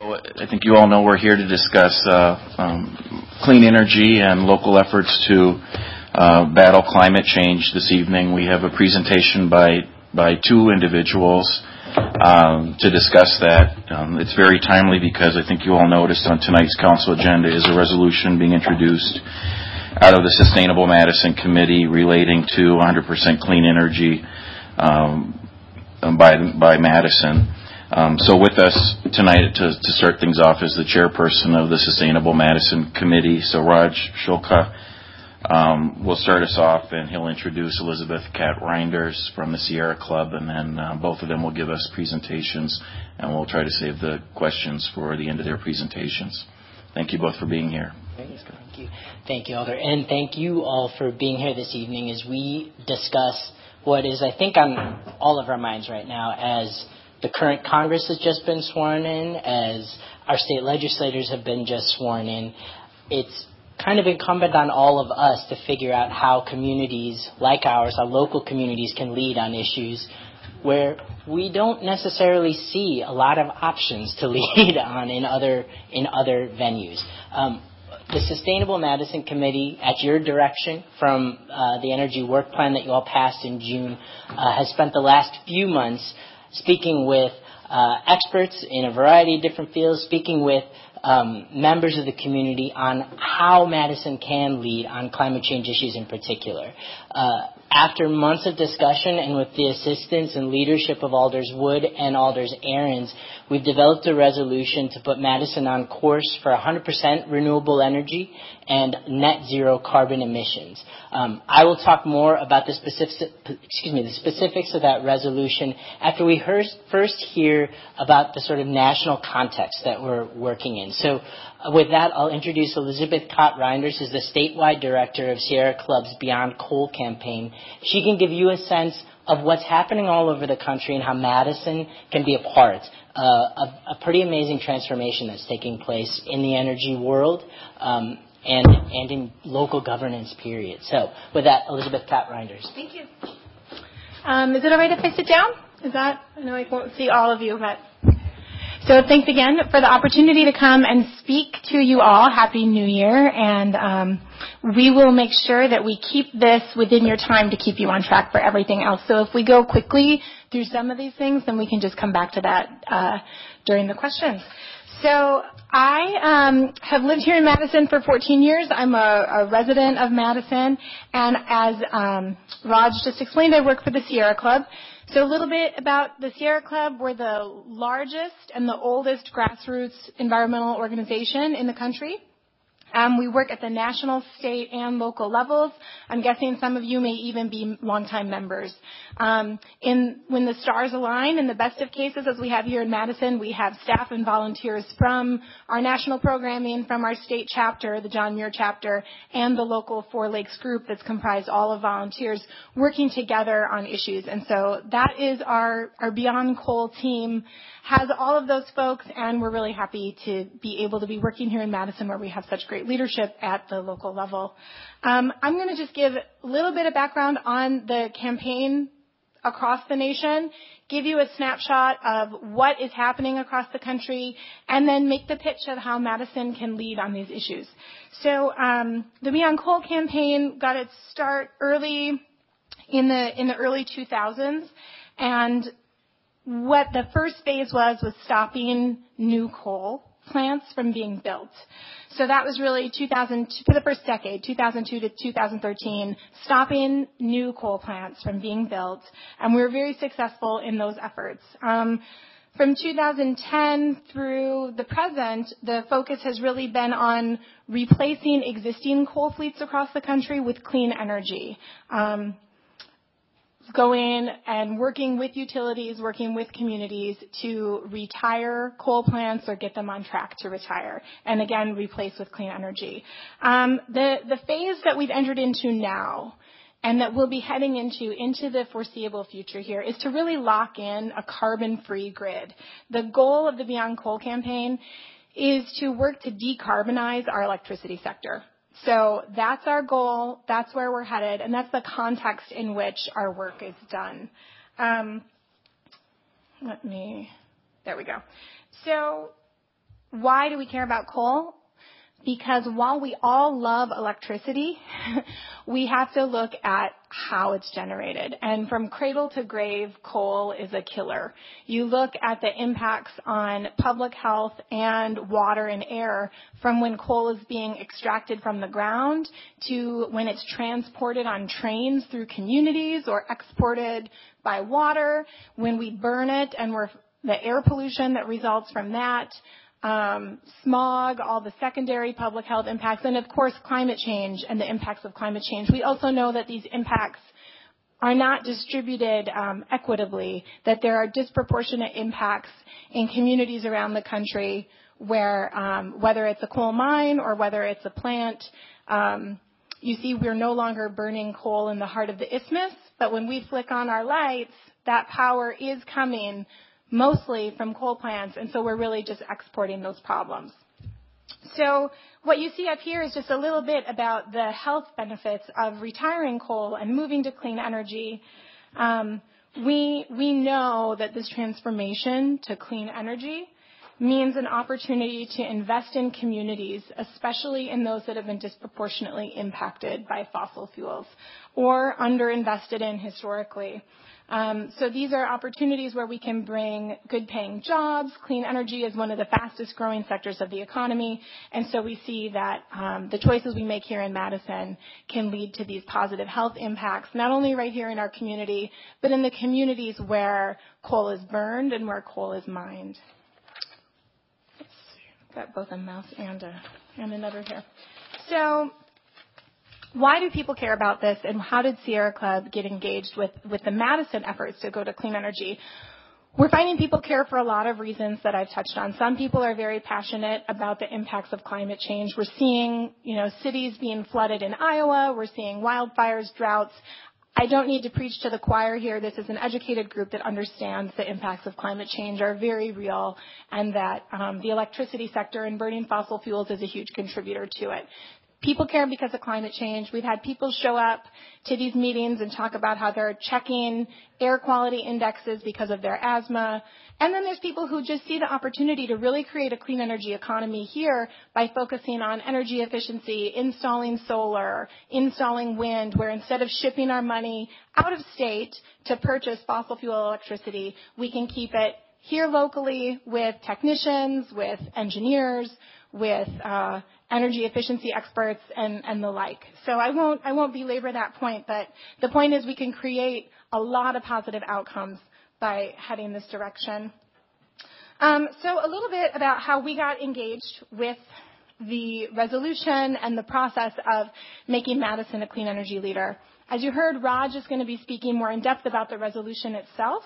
I think you all know we're here to discuss uh, um, clean energy and local efforts to uh, battle climate change this evening. We have a presentation by by two individuals um, to discuss that. Um, it's very timely because I think you all noticed on tonight's council agenda is a resolution being introduced out of the Sustainable Madison Committee relating to 100% clean energy by, by Madison. Um, with us tonight to start things off is the chairperson of the Sustainable Madison Committee. So Raj Shukla um, will start us off, and he'll introduce Elizabeth Katt-Reinders from the Sierra Club, and then uh, both of them will give us presentations, and we'll try to save the questions for the end of their presentations. Thank you both for being here. Thank you. Thank you, Alder. And thank you all for being here this evening as we discuss what is, I think, on all of our minds right now as the current Congress has just been sworn in, as our state legislators have been just sworn in. It's kind of incumbent on all of us to figure out how communities like ours, our local communities, can lead on issues where we don't necessarily see a lot of options to lead on in other in other venues. Um, the Sustainable Madison Committee, at your direction from uh, the energy work plan that you all passed in June, uh, has spent the last few months speaking with uh, experts in a variety of different fields, speaking with um, members of the community on how Madison can lead on climate change issues in particular. Uh, After months of discussion and with the assistance and leadership of Alders Wood and Alders Ahrens, we've developed a resolution to put Madison on course for 100% renewable energy and net zero carbon emissions. Um, I will talk more about the specific, excuse me, the specifics of that resolution after we first hear about the sort of national context that we're working in. With that, I'll introduce Elizabeth Katt-Reinders, who's the statewide director of Sierra Club's Beyond Coal campaign. She can give you a sense of what's happening all over the country and how Madison can be a part uh, of a pretty amazing transformation that's taking place in the energy world, um, and in local governance, period. So, with that, Elizabeth Katt-Reinders. Thank you. Um, is it all right if I sit down? Is that? I know I won't see all of you. So thanks again for the opportunity to come and speak to you all. Happy New Year. And um, we will make sure that we keep this within your time to keep you on track for everything else. So if we go quickly through some of these things, then we can just come back to that uh, during the questions. I um, have lived here in Madison for 14 years. I'm a, a resident of Madison, and as um, Raj just explained, I work for the Sierra Club. So a little bit about the Sierra Club. We're the largest and the oldest grassroots environmental organization in the country. Um, we work at the national, state, and local levels. I'm guessing some of you may even be longtime members. Um, when the stars align, in the best of cases, as we have here in Madison, we have staff and volunteers from our national programming, from our state chapter, the John Muir chapter, and the local Four Lakes group that's comprised all of volunteers working together on issues. And so that is our Beyond Coal team, has all of those folks, and we're really happy to be able to be working here in Madison, where we have such great leadership at the local level. Um, I'm going to just give a little bit of background on the campaign across the nation, give you a snapshot of what is happening across the country, and then make the pitch of how Madison can lead on these issues. So um, the Beyond Coal campaign got its start early in the early 2000s, and what the first phase was was stopping new coal plants from being built. So that was really for the first decade, 2002 to 2013, stopping new coal plants from being built, and we were very successful in those efforts. Um, from 2010 through the present, the focus has really been on replacing existing coal fleets across the country with clean energy. Um, Going and working with utilities, working with communities to retire coal plants or get them on track to retire, and again, replace with clean energy. Um, the phase that we've entered into now, and that we'll be heading into into the foreseeable future here, is to really lock in a carbon-free grid. The goal of the Beyond Coal campaign is to work to decarbonize our electricity sector. So that's our goal, that's where we're headed, and that's the context in which our work is done. Um, let me, there we go. So why do we care about coal? Because while we all love electricity, we have to look at how it's generated. And from cradle to grave, coal is a killer. You look at the impacts on public health and water and air from when coal is being extracted from the ground to when it's transported on trains through communities or exported by water, when we burn it and the air pollution that results from that, um, smog, all the secondary public health impacts, and of course climate change and the impacts of climate change. We also know that these impacts are not distributed um, equitably, that there are disproportionate impacts in communities around the country where um, whether it's a coal mine or whether it's a plant, um, you see we're no longer burning coal in the heart of the isthmus, but when we flick on our lights, that power is coming mostly from coal plants, and so we're really just exporting those problems. So what you see up here is just a little bit about the health benefits of retiring coal and moving to clean energy. Um, we we know that this transformation to clean energy means an opportunity to invest in communities, especially in those that have been disproportionately impacted by fossil fuels or underinvested in historically. Um, so these are opportunities where we can bring good paying jobs. Clean energy is one of the fastest growing sectors of the economy. And so we see that um, the choices we make here in Madison can lead to these positive health impacts, not only right here in our community, but in the communities where coal is burned and where coal is mined. Got both a mouse and, a, and another here. So why do people care about this and how did Sierra Club get engaged with, with the Madison efforts to go to clean energy? We're finding people care for a lot of reasons that I've touched on. Some people are very passionate about the impacts of climate change. We're seeing, you know, cities being flooded in Iowa. We're seeing wildfires, droughts. I don't need to preach to the choir here. This is an educated group that understands the impacts of climate change are very real and that um, the electricity sector and burning fossil fuels is a huge contributor to it. People care because of climate change. We've had people show up to these meetings and talk about how they're checking air quality indexes because of their asthma. And then there's people who just see the opportunity to really create a clean energy economy here by focusing on energy efficiency, installing solar, installing wind, where instead of shipping our money out of state to purchase fossil fuel electricity, we can keep it here locally with technicians, with engineers, with uh, energy efficiency experts and, and the like. So I won't, I won't belabor that point, but the point is we can create a lot of positive outcomes by heading this direction. Um, so a little bit about how we got engaged with the resolution and the process of making Madison a clean energy leader. As you heard, Raj is going to be speaking more in depth about the resolution itself.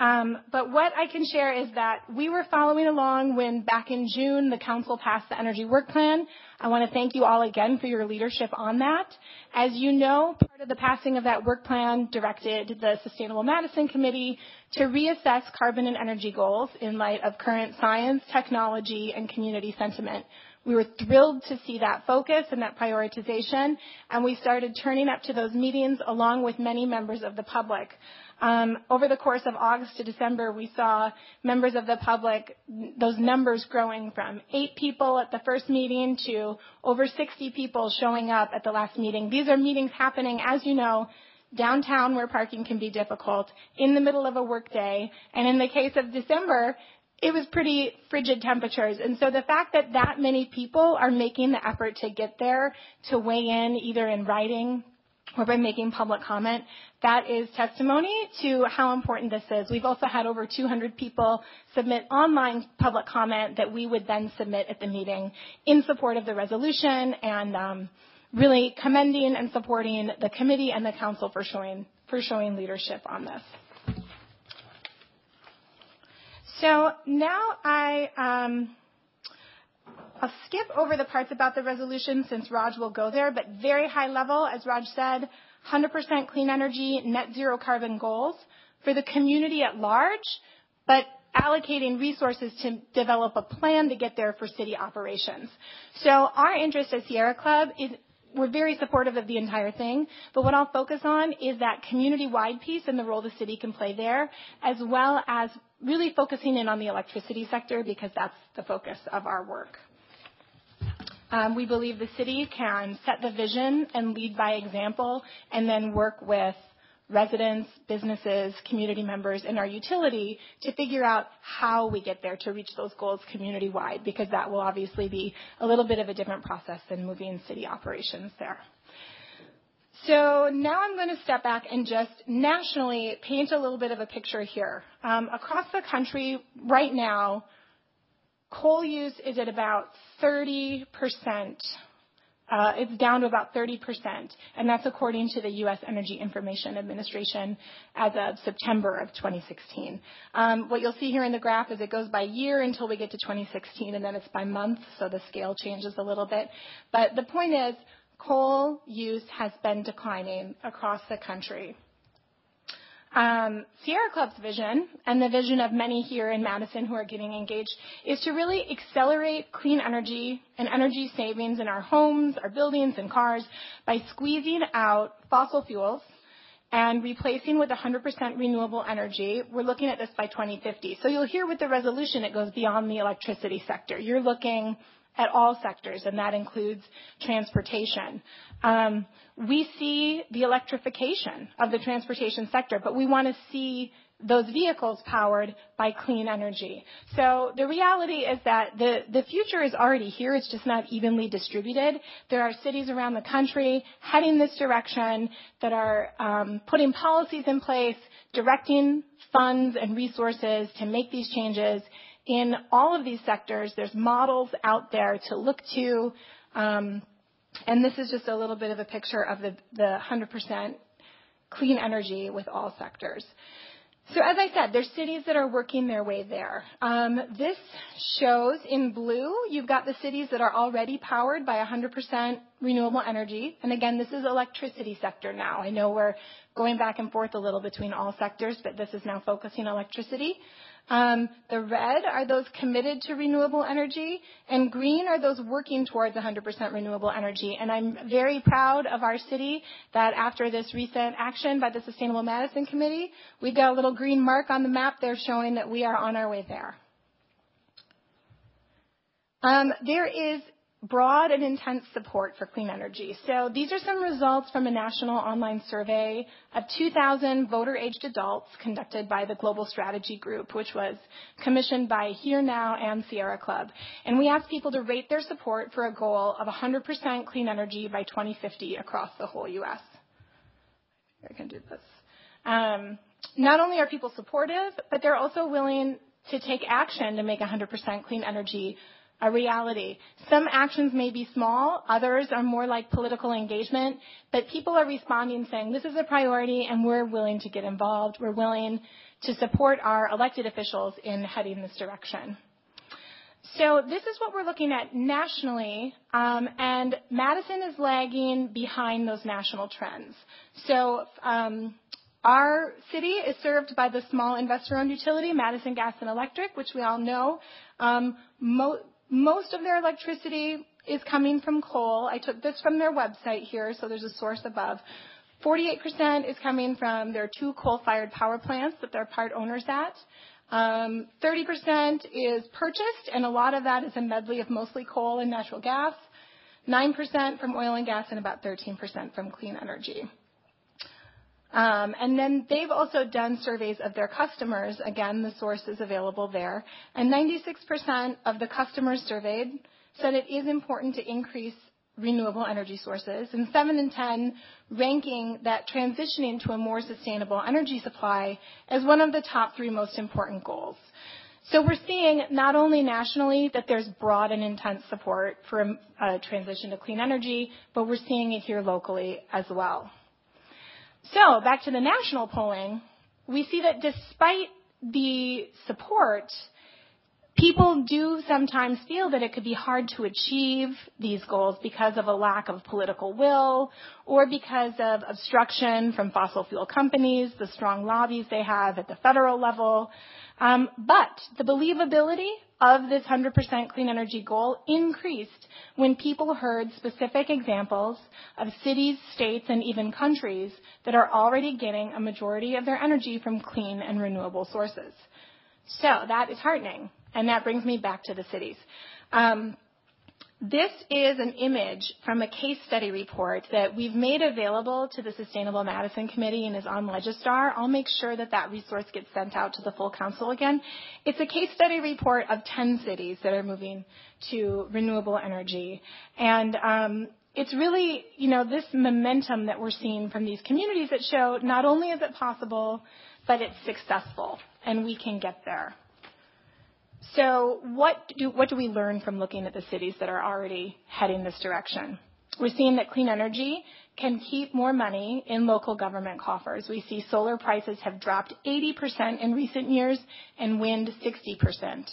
Um, but what I can share is that we were following along when back in June the council passed the energy work plan. I want to thank you all again for your leadership on that. As you know, part of the passing of that work plan directed the Sustainable Madison Committee to reassess carbon and energy goals in light of current science, technology, and community sentiment. We were thrilled to see that focus and that prioritization, and we started turning up to those meetings along with many members of the public. Um, over the course of August to December, we saw members of the public, those numbers growing from eight people at the first meeting to over 60 people showing up at the last meeting. These are meetings happening, as you know, downtown where parking can be difficult, in the middle of a workday, and in the case of December, it was pretty frigid temperatures. And so the fact that that many people are making the effort to get there, to weigh in either in writing or by making public comment, that is testimony to how important this is. We've also had over 200 people submit online public comment that we would then submit at the meeting in support of the resolution and um, really commending and supporting the committee and the council for showing for showing leadership on this. So now I um, I'll skip over the parts about the resolution since Raj will go there, but very high level, as Raj said, 100% clean energy, net zero carbon goals for the community at large, but allocating resources to develop a plan to get there for city operations. So our interest at Sierra Club is we're very supportive of the entire thing, but what I'll focus on is that community-wide piece and the role the city can play there, as well as really focusing in on the electricity sector because that's the focus of our work. Um, we believe the city can set the vision and lead by example and then work with residents, businesses, community members, and our utility to figure out how we get there to reach those goals community-wide, because that will obviously be a little bit of a different process than moving city operations there. So now I'm going to step back and just nationally paint a little bit of a picture here. Um, across the country right now, coal use is at about 30 percent uh, it's down to about 30%, and that's according to the U.S. Energy Information Administration as of September of 2016. Um, what you'll see here in the graph is it goes by year until we get to 2016, and then it's by month, so the scale changes a little bit. But the point is, coal use has been declining across the country. Um, Sierra Club's vision, and the vision of many here in Madison who are getting engaged, is to really accelerate clean energy and energy savings in our homes, our buildings, and cars by squeezing out fossil fuels and replacing with 100% renewable energy. We're looking at this by 2050. So you'll hear with the resolution it goes beyond the electricity sector. You're looking at all sectors, and that includes transportation. Um, we see the electrification of the transportation sector, but we want to see those vehicles powered by clean energy. So the reality is that the, the future is already here. It's just not evenly distributed. There are cities around the country heading this direction that are um, putting policies in place, directing funds and resources to make these changes in all of these sectors, there's models out there to look to. Um, and this is just a little bit of a picture of the, the 100% clean energy with all sectors. So as I said, there's cities that are working their way there. Um, this shows in blue, you've got the cities that are already powered by 100% renewable energy. And again, this is electricity sector now. I know we're going back and forth a little between all sectors, but this is now focusing on electricity. Um, the red are those committed to renewable energy, and green are those working towards 100% renewable energy. And I'm very proud of our city that after this recent action by the Sustainable Madison Committee, we've got a little green mark on the map there showing that we are on our way there. Um, there is broad and intense support for clean energy. So these are some results from a national online survey of 2,000 voter-aged adults conducted by the Global Strategy Group, which was commissioned by Here Now and Sierra Club. And we asked people to rate their support for a goal of 100% clean energy by 2050 across the whole U.S. I can do this. Um, not only are people supportive, but they're also willing to take action to make 100% clean energy a reality. Some actions may be small, others are more like political engagement, but people are responding saying this is a priority and we're willing to get involved. We're willing to support our elected officials in heading this direction. So this is what we're looking at nationally, um, and Madison is lagging behind those national trends. So um, our city is served by the small investor-owned utility, Madison Gas and Electric, which we all know. Um, mo- most of their electricity is coming from coal. I took this from their website here, so there's a source above. 48% is coming from their two coal-fired power plants that they're part owners at. Um, 30% is purchased, and a lot of that is a medley of mostly coal and natural gas. 9% from oil and gas, and about 13% from clean energy. Um, and then they've also done surveys of their customers. Again, the source is available there. And 96% of the customers surveyed said it is important to increase renewable energy sources, and 7 in 10 ranking that transitioning to a more sustainable energy supply as one of the top three most important goals. So we're seeing not only nationally that there's broad and intense support for a transition to clean energy, but we're seeing it here locally as well. So back to the national polling, we see that despite the support, people do sometimes feel that it could be hard to achieve these goals because of a lack of political will or because of obstruction from fossil fuel companies, the strong lobbies they have at the federal level. Um, but the believability of this 100% clean energy goal increased when people heard specific examples of cities, states, and even countries that are already getting a majority of their energy from clean and renewable sources. So that is heartening. And that brings me back to the cities. Um, this is an image from a case study report that we've made available to the Sustainable Madison Committee and is on Legistar. I'll make sure that that resource gets sent out to the full council again. It's a case study report of 10 cities that are moving to renewable energy. And um, it's really, you know, this momentum that we're seeing from these communities that show not only is it possible, but it's successful, and we can get there. So what do, what do we learn from looking at the cities that are already heading this direction? We're seeing that clean energy can keep more money in local government coffers. We see solar prices have dropped 80% in recent years and wind 60%.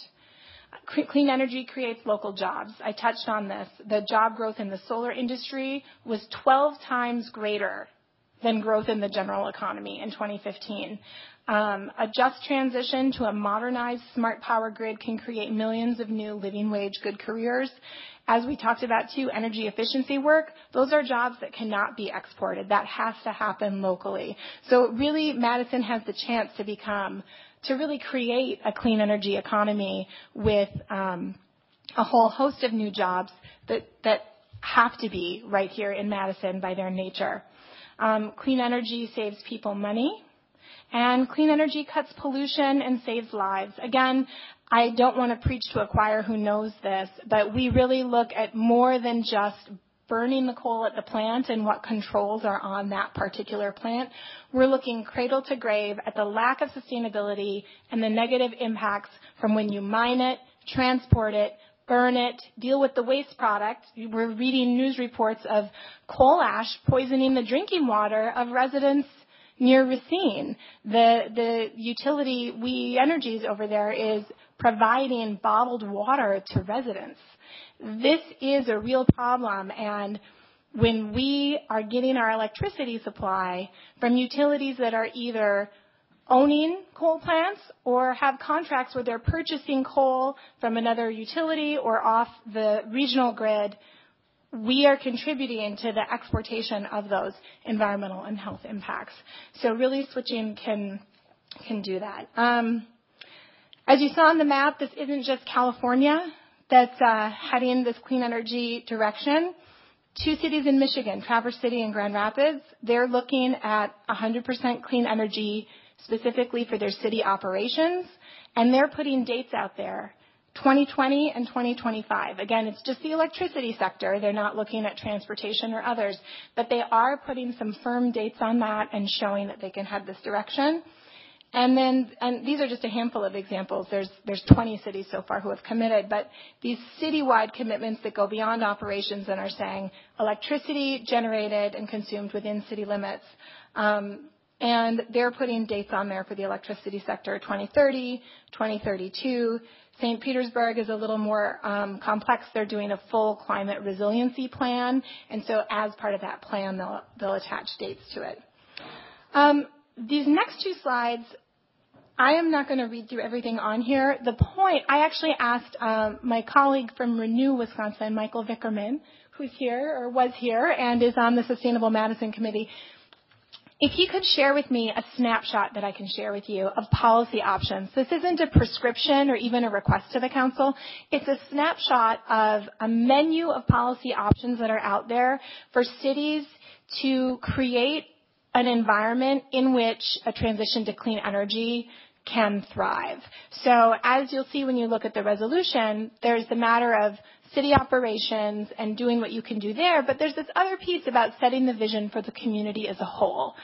Clean energy creates local jobs. I touched on this. The job growth in the solar industry was 12 times greater than growth in the general economy in 2015. Um, a just transition to a modernized smart power grid can create millions of new living wage good careers. As we talked about too, energy efficiency work, those are jobs that cannot be exported. That has to happen locally. So really, Madison has the chance to become, to really create a clean energy economy with um, a whole host of new jobs that, that have to be right here in Madison by their nature. Um, clean energy saves people money. And clean energy cuts pollution and saves lives. Again, I don't want to preach to a choir who knows this, but we really look at more than just burning the coal at the plant and what controls are on that particular plant. We're looking cradle to grave at the lack of sustainability and the negative impacts from when you mine it, transport it, burn it, deal with the waste product. We're reading news reports of coal ash poisoning the drinking water of residents near Racine. The, the utility, We Energies over there is providing bottled water to residents. This is a real problem and when we are getting our electricity supply from utilities that are either owning coal plants or have contracts where they're purchasing coal from another utility or off the regional grid, we are contributing to the exportation of those environmental and health impacts. So really switching can, can do that. Um, as you saw on the map, this isn't just California that's uh, heading this clean energy direction. Two cities in Michigan, Traverse City and Grand Rapids, they're looking at 100% clean energy specifically for their city operations, and they're putting dates out there 2020 and 2025. Again, it's just the electricity sector. They're not looking at transportation or others, but they are putting some firm dates on that and showing that they can head this direction. And then, and these are just a handful of examples. There's, there's 20 cities so far who have committed, but these citywide commitments that go beyond operations and are saying electricity generated and consumed within city limits. Um, and they're putting dates on there for the electricity sector, 2030, 2032. St. Petersburg is a little more um, complex. They're doing a full climate resiliency plan, and so as part of that plan, they'll, they'll attach dates to it. Um, these next two slides, I am not going to read through everything on here. The point, I actually asked um, my colleague from Renew Wisconsin, Michael Vickerman, who's here or was here and is on the Sustainable Madison Committee, if you could share with me a snapshot that I can share with you of policy options. This isn't a prescription or even a request to the council. It's a snapshot of a menu of policy options that are out there for cities to create an environment in which a transition to clean energy can thrive. So as you'll see when you look at the resolution, there's the matter of city operations and doing what you can do there, but there's this other piece about setting the vision for the community as a whole.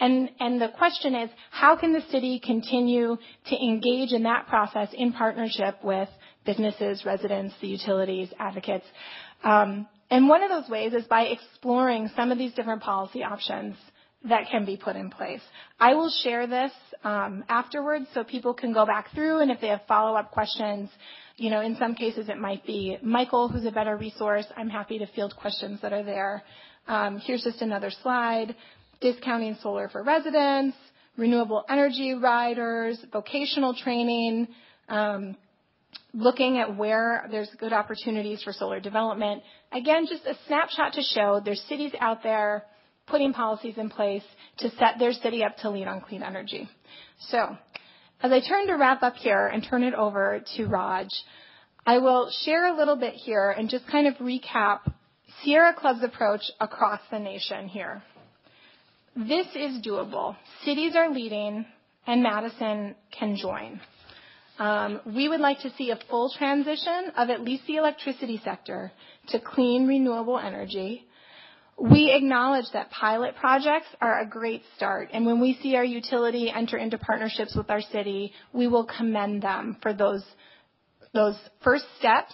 And, and the question is, how can the city continue to engage in that process in partnership with businesses, residents, the utilities, advocates? Um, and one of those ways is by exploring some of these different policy options that can be put in place. I will share this um, afterwards so people can go back through and if they have follow-up questions, you know, in some cases it might be Michael who's a better resource. I'm happy to field questions that are there. Um, here's just another slide. Discounting solar for residents, renewable energy riders, vocational training, um, looking at where there's good opportunities for solar development. Again, just a snapshot to show there's cities out there putting policies in place to set their city up to lead on clean energy. So As I turn to wrap up here and turn it over to Raj, I will share a little bit here and just kind of recap Sierra Club's approach across the nation here. This is doable. Cities are leading, and Madison can join. Um, we would like to see a full transition of at least the electricity sector to clean, renewable energy. We acknowledge that pilot projects are a great start, and when we see our utility enter into partnerships with our city, we will commend them for those, those first steps,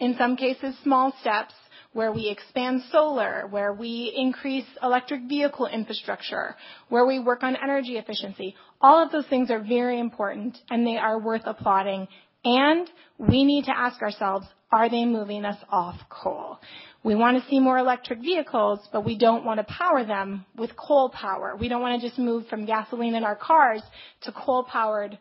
in some cases small steps, where we expand solar, where we increase electric vehicle infrastructure, where we work on energy efficiency. All of those things are very important, and they are worth applauding. And we need to ask ourselves, are they moving us off coal? We want to see more electric vehicles, but we don't want to power them with coal power. We don't want to just move from gasoline in our cars to coal-powered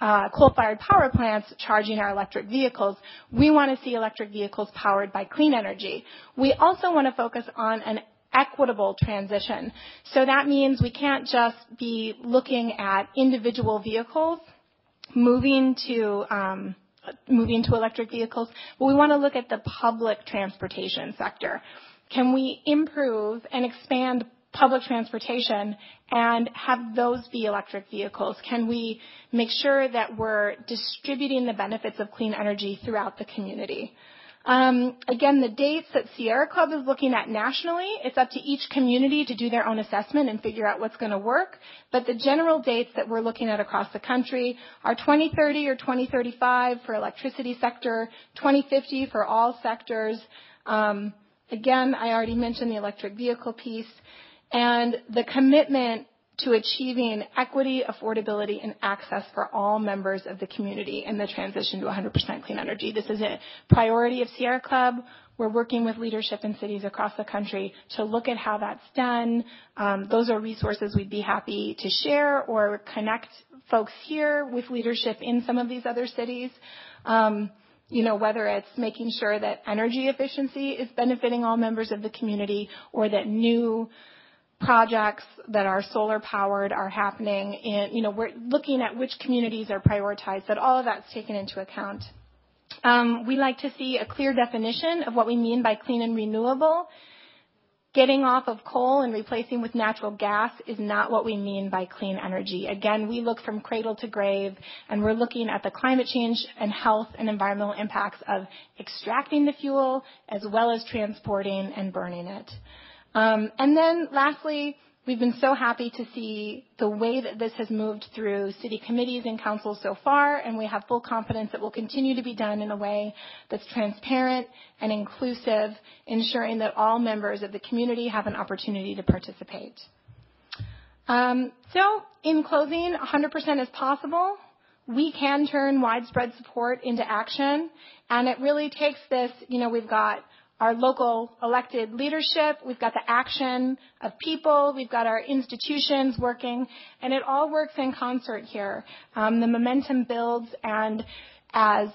uh, coal-fired power plants charging our electric vehicles. We want to see electric vehicles powered by clean energy. We also want to focus on an equitable transition. So that means we can't just be looking at individual vehicles moving to um, moving to electric vehicles, but we want to look at the public transportation sector. Can we improve and expand public transportation and have those be electric vehicles? Can we make sure that we're distributing the benefits of clean energy throughout the community? Um, again, the dates that Sierra Club is looking at nationally, it's up to each community to do their own assessment and figure out what's going to work. But the general dates that we're looking at across the country are 2030 or 2035 for electricity sector, 2050 for all sectors. Um, again, I already mentioned the electric vehicle piece and the commitment to achieving equity, affordability, and access for all members of the community in the transition to 100% clean energy. This is a priority of Sierra Club. We're working with leadership in cities across the country to look at how that's done. Um, those are resources we'd be happy to share or connect folks here with leadership in some of these other cities. Um, you know, whether it's making sure that energy efficiency is benefiting all members of the community or that new projects that are solar powered are happening in, you know, we're looking at which communities are prioritized, that all of that's taken into account. Um, we like to see a clear definition of what we mean by clean and renewable. Getting off of coal and replacing with natural gas is not what we mean by clean energy. Again, we look from cradle to grave and we're looking at the climate change and health and environmental impacts of extracting the fuel as well as transporting and burning it. Um, and then lastly, we've been so happy to see the way that this has moved through city committees and councils so far, and we have full confidence it will continue to be done in a way that's transparent and inclusive, ensuring that all members of the community have an opportunity to participate. Um, so, in closing, 100% is possible. We can turn widespread support into action, and it really takes this, you know, we've got our local elected leadership, we've got the action of people, we've got our institutions working, and it all works in concert here. Um, the momentum builds, and as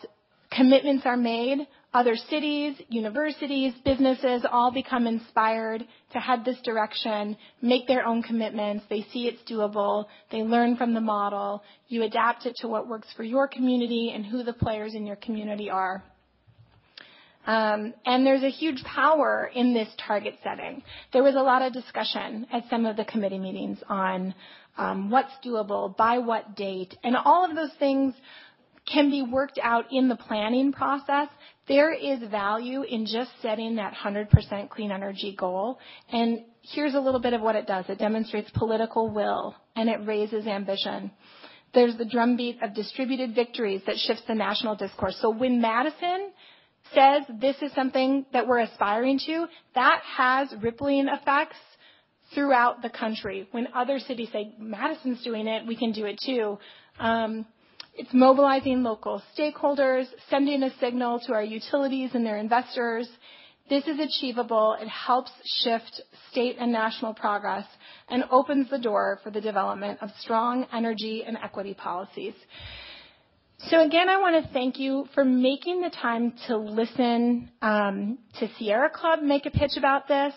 commitments are made, other cities, universities, businesses all become inspired to head this direction, make their own commitments. They see it's doable. They learn from the model. You adapt it to what works for your community and who the players in your community are. Um, and there's a huge power in this target setting. There was a lot of discussion at some of the committee meetings on um, what's doable, by what date, and all of those things can be worked out in the planning process. There is value in just setting that 100% clean energy goal. And here's a little bit of what it does. It demonstrates political will and it raises ambition. There's the drumbeat of distributed victories that shifts the national discourse. So when Madison says this is something that we're aspiring to, that has rippling effects throughout the country. When other cities say, Madison's doing it, we can do it too. Um, it's mobilizing local stakeholders, sending a signal to our utilities and their investors. This is achievable. It helps shift state and national progress and opens the door for the development of strong energy and equity policies. So again, I want to thank you for making the time to listen um, to Sierra Club make a pitch about this,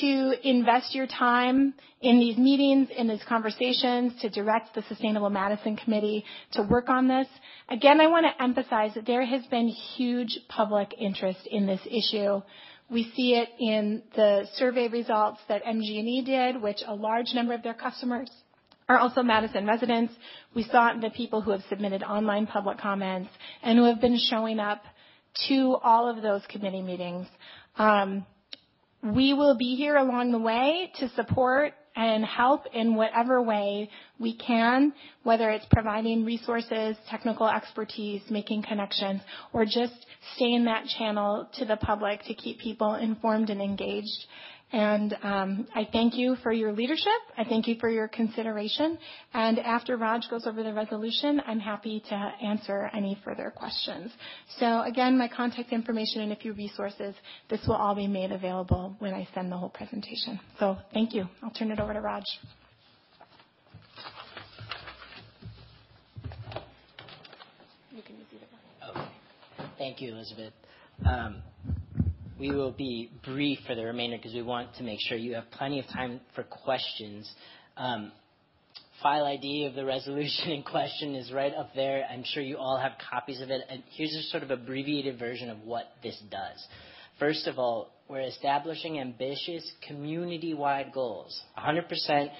to invest your time in these meetings, in these conversations, to direct the Sustainable Madison Committee to work on this. Again, I want to emphasize that there has been huge public interest in this issue. We see it in the survey results that MG&E did, which a large number of their customers are also Madison residents. We saw it in the people who have submitted online public comments and who have been showing up to all of those committee meetings. Um, we will be here along the way to support and help in whatever way we can, whether it's providing resources, technical expertise, making connections, or just staying that channel to the public to keep people informed and engaged. And um, I thank you for your leadership. I thank you for your consideration. And after Raj goes over the resolution, I'm happy to answer any further questions. So again, my contact information and a few resources, this will all be made available when I send the whole presentation. So thank you. I'll turn it over to Raj. You can use either one. Okay. Thank you, Elizabeth. Um, we will be brief for the remainder because we want to make sure you have plenty of time for questions. Um, file ID of the resolution in question is right up there. I'm sure you all have copies of it. And here's a sort of abbreviated version of what this does. First of all, we're establishing ambitious community-wide goals, 100%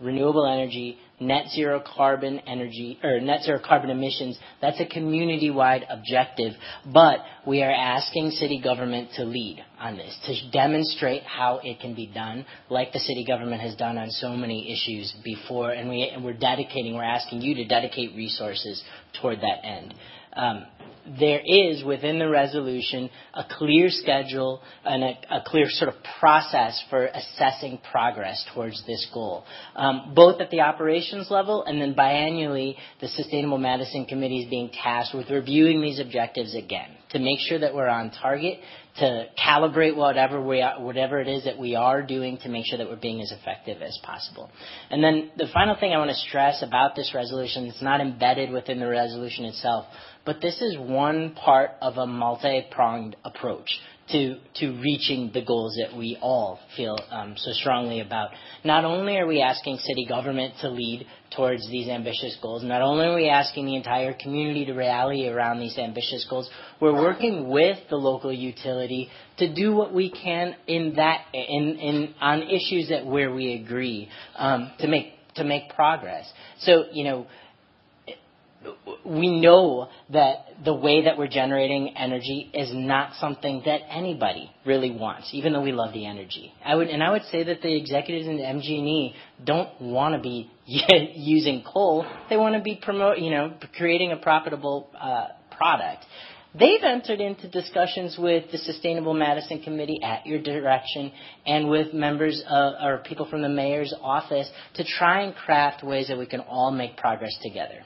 renewable energy, net zero carbon energy or net zero carbon emissions. That's a community-wide objective. But we are asking city government to lead on this, to demonstrate how it can be done, like the city government has done on so many issues before. And We're dedicating, we're asking you to dedicate resources toward that end. Um, There is, within the resolution, a clear schedule and a clear sort of process for assessing progress towards this goal, um, both at the operations level and then biannually, the Sustainable Madison Committee is being tasked with reviewing these objectives again to make sure that we're on target, to calibrate whatever it is that we are doing to make sure that we're being as effective as possible. And then the final thing I want to stress about this resolution, it's not embedded within the resolution itself, but this is one part of a multi-pronged approach to to reaching the goals that we all feel um, so strongly about. Not only are we asking city government to lead towards these ambitious goals, not only are we asking the entire community to rally around these ambitious goals, we're working with the local utility to do what we can in that in in on issues that where we agree um, to make to make progress. We know that the way that we're generating energy is not something that anybody really wants, even though we love the energy. I would, And I would say that the executives in MGE don't want to be using coal. They want to be promote, you know, creating a profitable uh, product. They've entered into discussions with the Sustainable Madison Committee at your direction and with members or people from the mayor's office to try and craft ways that we can all make progress together.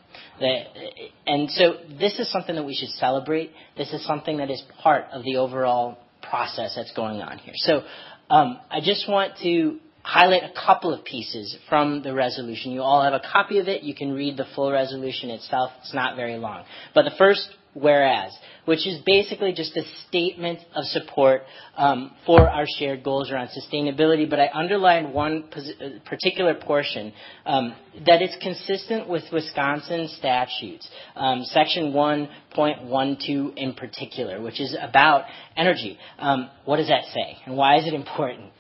And so this is something that we should celebrate. This is something that is part of the overall process that's going on here. So um, I just want to highlight a couple of pieces from the resolution. You all have a copy of it. You can read the full resolution itself. It's not very long. But the first whereas, which is basically just a statement of support um, for our shared goals around sustainability. But I underline one uh, particular portion, um, that it's consistent with Wisconsin statutes, um, Section 1.12 in particular, which is about energy. What does that say, and why is it important?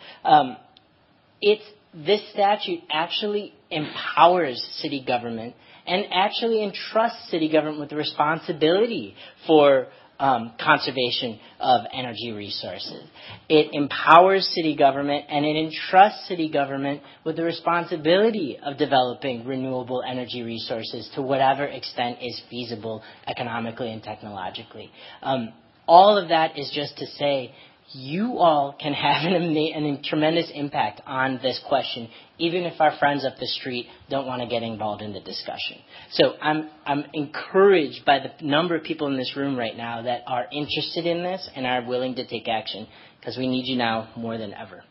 it's This statute actually empowers city government and actually entrusts city government with the responsibility for um, conservation of energy resources. It empowers city government, and it entrusts city government with the responsibility of developing renewable energy resources to whatever extent is feasible economically and technologically. Um, all of that is just to say you all can have a tremendous impact on this question, even if our friends up the street don't want to get involved in the discussion. So I'm encouraged by the number of people in this room right now that are interested in this and are willing to take action, because we need you now more than ever.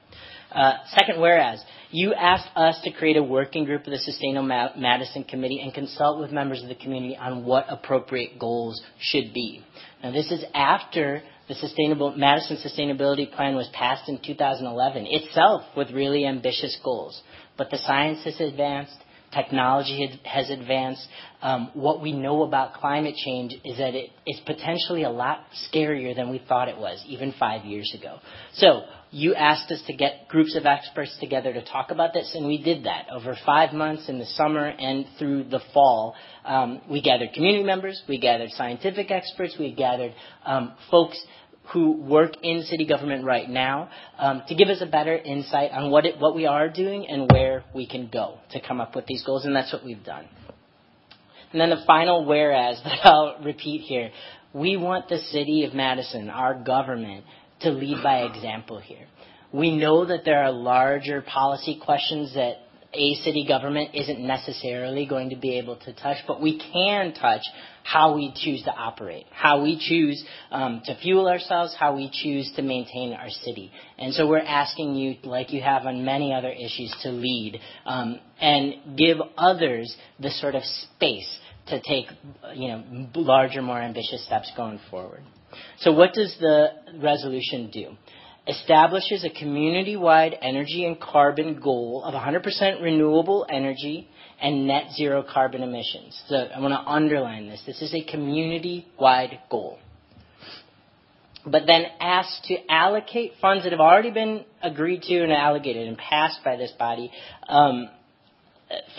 Uh, second whereas, you asked us to create a working group of the Sustainable Madison Committee and consult with members of the community on what appropriate goals should be. Now, this is after the sustainable Madison Sustainability Plan was passed in 2011 itself with really ambitious goals. But the science has advanced, technology has advanced. Um, what we know about climate change is that it is potentially a lot scarier than we thought it was, even five years ago. So you asked us to get groups of experts together to talk about this, and we did that over five months in the summer and through the fall. Um, we gathered community members, we gathered scientific experts, we gathered um, folks who work in city government right now um, to give us a better insight on what it, what we are doing and where we can go to come up with these goals, and that's what we've done. And then the final whereas that I'll repeat here. We want the city of Madison, our government, to lead by example here. We know that there are larger policy questions that a city government isn't necessarily going to be able to touch, but we can touch how we choose to operate, how we choose um, to fuel ourselves, how we choose to maintain our city. And so we're asking you, like you have on many other issues, to lead um, and give others the sort of space to take, you know, larger, more ambitious steps going forward. So what does the resolution do? Establishes a community-wide energy and carbon goal of 100% renewable energy and net zero carbon emissions. So I want to underline this. This is a community-wide goal. But then asked to allocate funds that have already been agreed to and allocated and passed by this body um,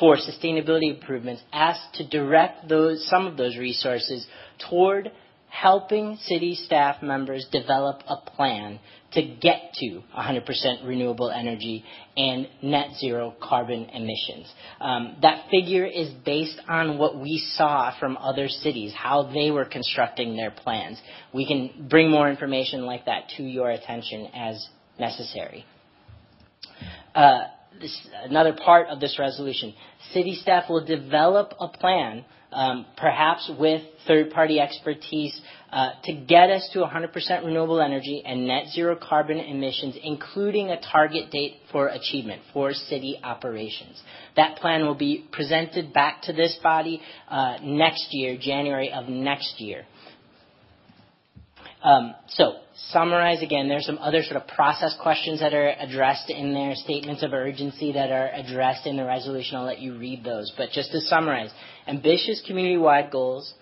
for sustainability improvements, asked to direct those some of those resources toward helping city staff members develop a plan to get to 100% renewable energy and net zero carbon emissions. Um, that figure is based on what we saw from other cities, how they were constructing their plans. We can bring more information like that to your attention as necessary. Uh, this, another part of this resolution, city staff will develop a plan um, perhaps with third-party expertise, uh, to get us to 100% renewable energy and net zero carbon emissions, including a target date for achievement for city operations. That plan will be presented back to this body uh, next year, January of next year. Um, so, summarize again, there's some other sort of process questions that are addressed in there, statements of urgency that are addressed in the resolution. I'll let you read those. But just to summarize, ambitious community-wide goals,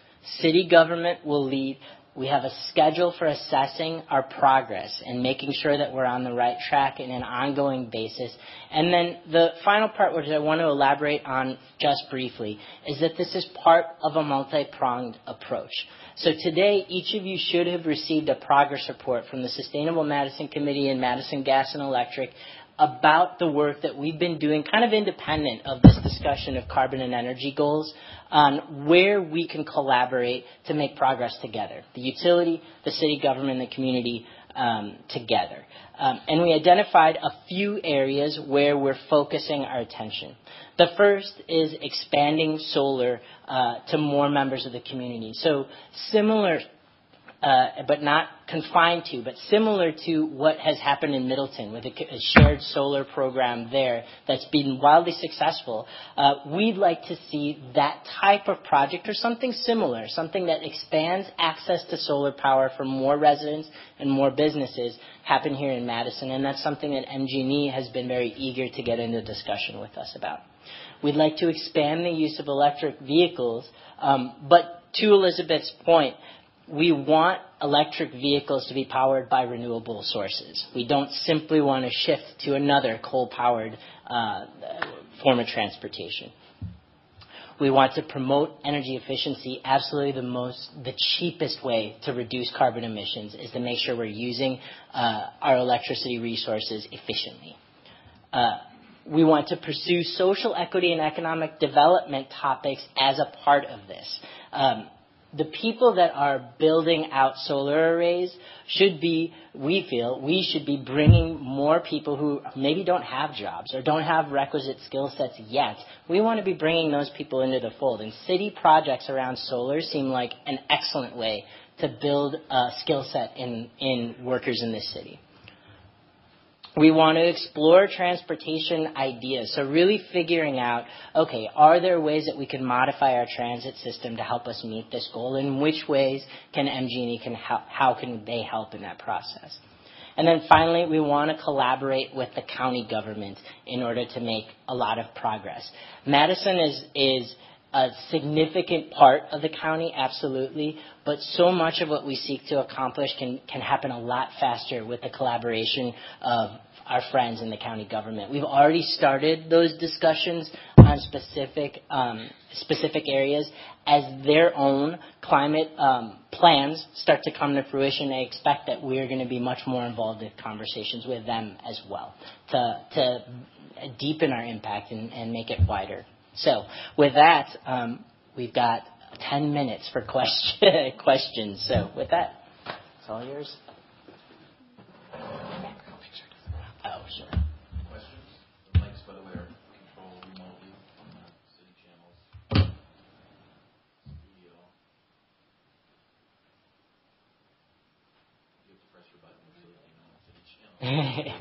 city government will lead. We have a schedule for assessing our progress and making sure that we're on the right track in an ongoing basis. And then the final part, which I want to elaborate on just briefly, is that this is part of a multi-pronged approach. So today, each of you should have received a progress report from the Sustainable Madison Committee and Madison Gas and Electric about the work that we've been doing, kind of independent of this discussion of carbon and energy goals, on where we can collaborate to make progress together. The utility, the city government, the community um, together. Um, and we identified a few areas where we're focusing our attention. The first is expanding solar uh, to more members of the community. So similar, uh, but not confined to, but similar to what has happened in Middleton with a, a shared solar program there that's been wildly successful. Uh, we'd like to see that type of project or something similar, something that expands access to solar power for more residents and more businesses happen here in Madison, and that's something that MG&E has been very eager to get into discussion with us about. We'd like to expand the use of electric vehicles, um, but to Elizabeth's point, we want electric vehicles to be powered by renewable sources. We don't simply want to shift to another coal-powered uh, form of transportation. We want to promote energy efficiency. Absolutely the most, the cheapest way to reduce carbon emissions is to make sure we're using uh, our electricity resources efficiently. Uh, we want to pursue social equity and economic development topics as a part of this. Um, the people that are building out solar arrays should be, we feel, we should be bringing more people who maybe don't have jobs or don't have requisite skill sets yet. We want to be bringing those people into the fold. And city projects around solar seem like an excellent way to build a skill set in, in workers in this city. We want to explore transportation ideas. So really figuring out, okay, are there ways that we can modify our transit system to help us meet this goal? And which ways can MG&E can help, how can they help in that process? And then finally, we want to collaborate with the county government in order to make a lot of progress. Madison is, is a significant part of the county, absolutely, but so much of what we seek to accomplish can, can happen a lot faster with the collaboration of our friends in the county government. We've already started those discussions on specific um, specific areas as their own climate um, plans start to come to fruition. I expect that we are going to be much more involved in conversations with them as well to to deepen our impact and, and make it wider. So with that, um, we've got 10 minutes for question, questions. So with that, it's all yours. Oh, sure. Questions? The mics, by the way, are controlled remotely from the city channels. Studio. You have to press your button so that you know it's city channel.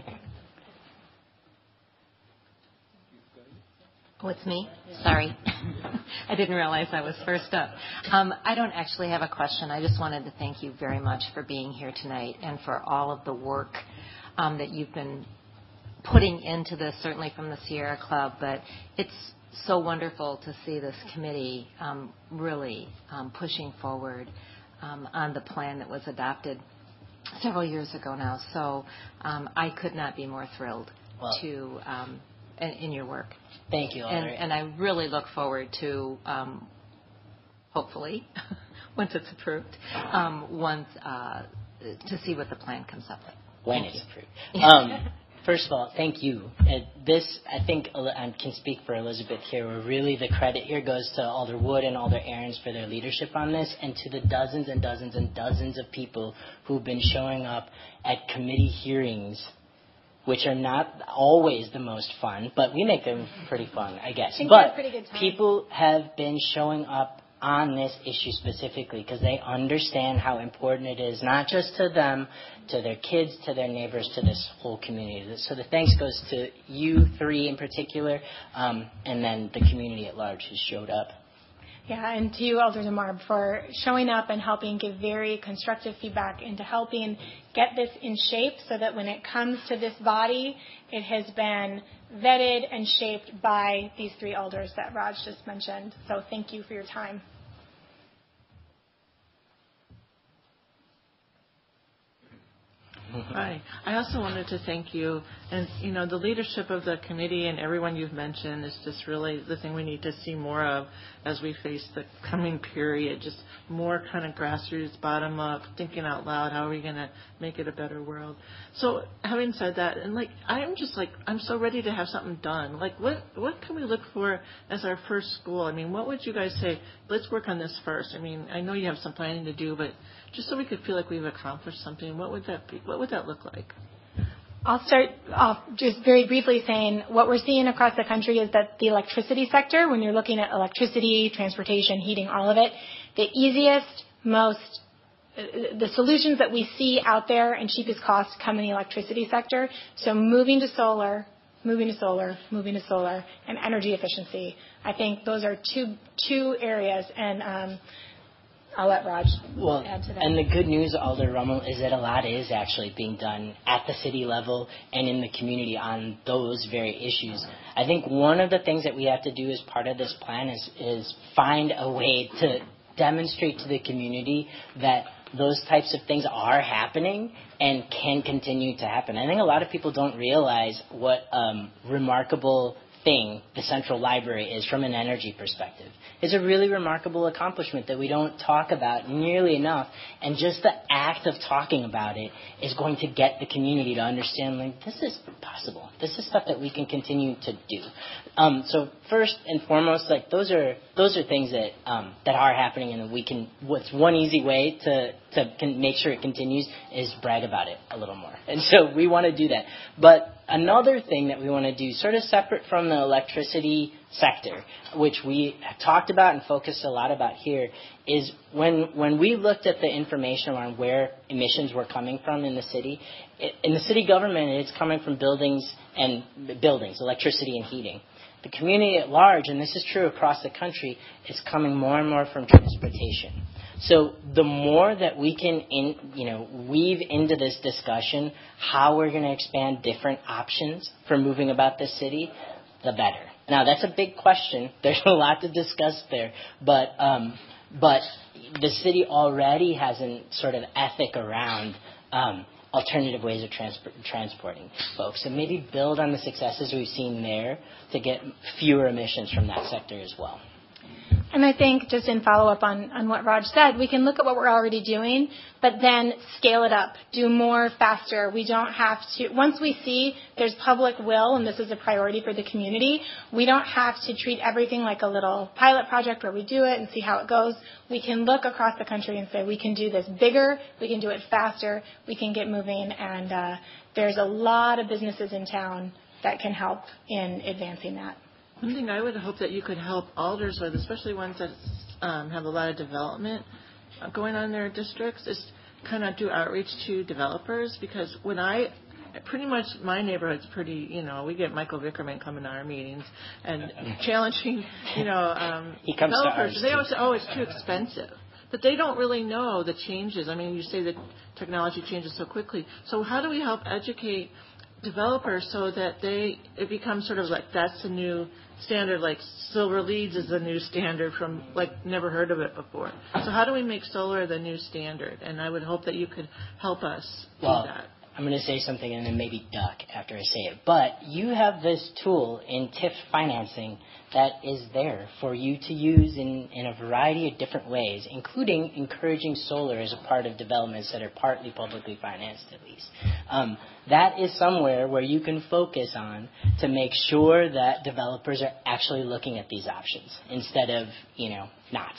Oh, it's me? Sorry. I didn't realize I was first up. Um, I don't actually have a question. I just wanted to thank you very much for being here tonight and for all of the work um, that you've been putting into this, certainly from the Sierra Club. But it's so wonderful to see this committee um, really pushing forward on the plan that was adopted several years ago now. So um, I could not be more thrilled Well- to um, in, in your work. Thank you, And, and I really look forward to, um, hopefully, once it's approved, um, once uh, to see what the plan comes up with. when Thank it's you. approved. First of all, thank you. Uh, this, I think, I can speak for Elizabeth here, where really the credit here goes to Alder Wood and Alder Ahrens for their leadership on this, and to the dozens and dozens and dozens of people who've been showing up at committee hearings, which are not always the most fun, but we make them pretty fun, I guess. think we have but pretty good time. people have been showing up on this issue specifically because they understand how important it is, not just to them, to their kids, to their neighbors, to this whole community. So the thanks goes to you three in particular, um, and then the community at large who showed up. Yeah, and to you, Elder DeMarb, for showing up and helping give very constructive feedback into helping get this in shape so that when it comes to this body, it has been vetted and shaped by these three elders that Raj just mentioned. So thank you for your time. Hi. I also wanted to thank you. And, you know, the leadership of the committee and everyone you've mentioned is just really the thing we need to see more of as we face the coming period. Just more kind of grassroots, bottom up, thinking out loud. How are we going to make it a better world? So, having said that, and like, I'm just like, I'm so ready to have something done. Like, what, what can we look for as our first school? I mean, what would you guys say? Let's work on this first. I mean, I know you have some planning to do, but just so we could feel like we've accomplished something, what would that be? What would that look like? I'll start off just very briefly saying what we're seeing across the country is that the electricity sector, when you're looking at electricity, transportation, heating, all of it, the easiest, most, uh, the solutions that we see out there and cheapest cost come in the electricity sector. So moving to solar, moving to solar, moving to solar, and energy efficiency. I think those are two two areas, and um, I'll let Raj Well, add to that. and the good news, Alder Rummel, is that a lot is actually being done at the city level and in the community on those very issues. I think one of the things that we have to do as part of this plan is is find a way to demonstrate to the community that those types of things are happening and can continue to happen. I think a lot of people don't realize what um, remarkable thing the Central Library is from an energy perspective. It's a really remarkable accomplishment that we don't talk about nearly enough. And just the act of talking about it is going to get the community to understand, like, this is possible. This is stuff that we can continue to do. Um, so first and foremost, like those are those are things that um, that are happening, and we can. What's one easy way to to con- make sure it continues is brag about it a little more. And so we want to do that. But another thing that we want to do, sort of separate from the electricity sector, which we talked about and focused a lot about here, is when when we looked at the information on where emissions were coming from in the city, it, in the city government, it's coming from buildings and buildings, electricity and heating. The community at large, and this is true across the country, is coming more and more from transportation. So the more that we can, in, you know, weave into this discussion how we're going to expand different options for moving about the city, the better. Now that's a big question. There's a lot to discuss there, but um, but the city already has a sort of ethic around um, alternative ways of transport, transporting folks, and maybe build on the successes we've seen there to get fewer emissions from that sector as well. And I think just in follow up on, on what Raj said, we can look at what we're already doing, but then scale it up, do more faster. We don't have to, once we see there's public will and this is a priority for the community, we don't have to treat everything like a little pilot project where we do it and see how it goes. We can look across the country and say we can do this bigger, we can do it faster, we can get moving, and uh, there's a lot of businesses in town that can help in advancing that. One thing I would hope that you could help alders with, especially ones that um, have a lot of development going on in their districts, is kind of do outreach to developers because when I pretty much my neighborhood's pretty you know we get Michael Vickerman coming to our meetings and challenging you know um, he comes developers. To ours they always say, oh it's too expensive. But they don't really know the changes. I mean, you say that technology changes so quickly. So how do we help educate developers so that they it becomes sort of like that's the new standard like silver leads is the new standard from like never heard of it before. So how do we make solar the new standard? And i would hope that you could help us do that I'm going to say something and then maybe duck after I say it. But you have this tool in TIF financing that is there for you to use in, in a variety of different ways, including encouraging solar as a part of developments that are partly publicly financed, at least. Um, that is somewhere where you can focus on to make sure that developers are actually looking at these options instead of, you know, not.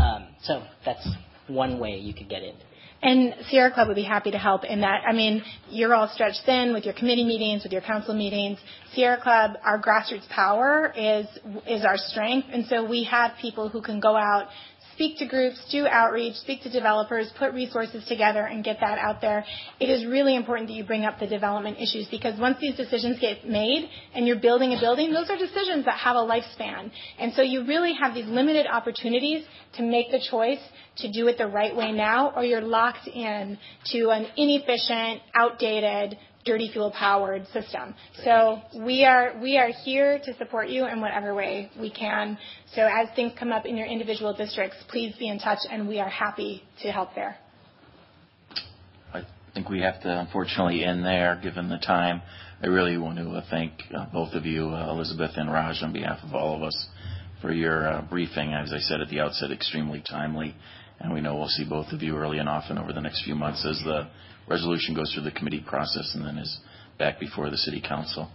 Um, so that's one way you could get in. And Sierra Club would be happy to help in that. I mean, you're all stretched thin with your committee meetings, with your council meetings. Sierra Club, our grassroots power is is our strength, and so we have people who can go out, speak to groups, do outreach, speak to developers, put resources together, and get that out there. It is really important that you bring up the development issues because once these decisions get made and you're building a building, those are decisions that have a lifespan, and so you really have these limited opportunities to make the choice to do it the right way now, or you're locked in to an inefficient, outdated, dirty fuel powered system. So we are we are here to support you in whatever way we can. So as things come up in your individual districts, please be in touch, and we are happy to help there. I think we have to unfortunately end there, given the time. I really want to thank uh, both of you, uh, Elizabeth and Raj, on behalf of all of us, for your uh, briefing. As I said at the outset, extremely timely and we know we'll see both of you early and often over the next few months as the resolution goes through the committee process and then is back before the city council.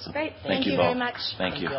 So Great. Thank, thank you, you very much. Thank, Thank you. you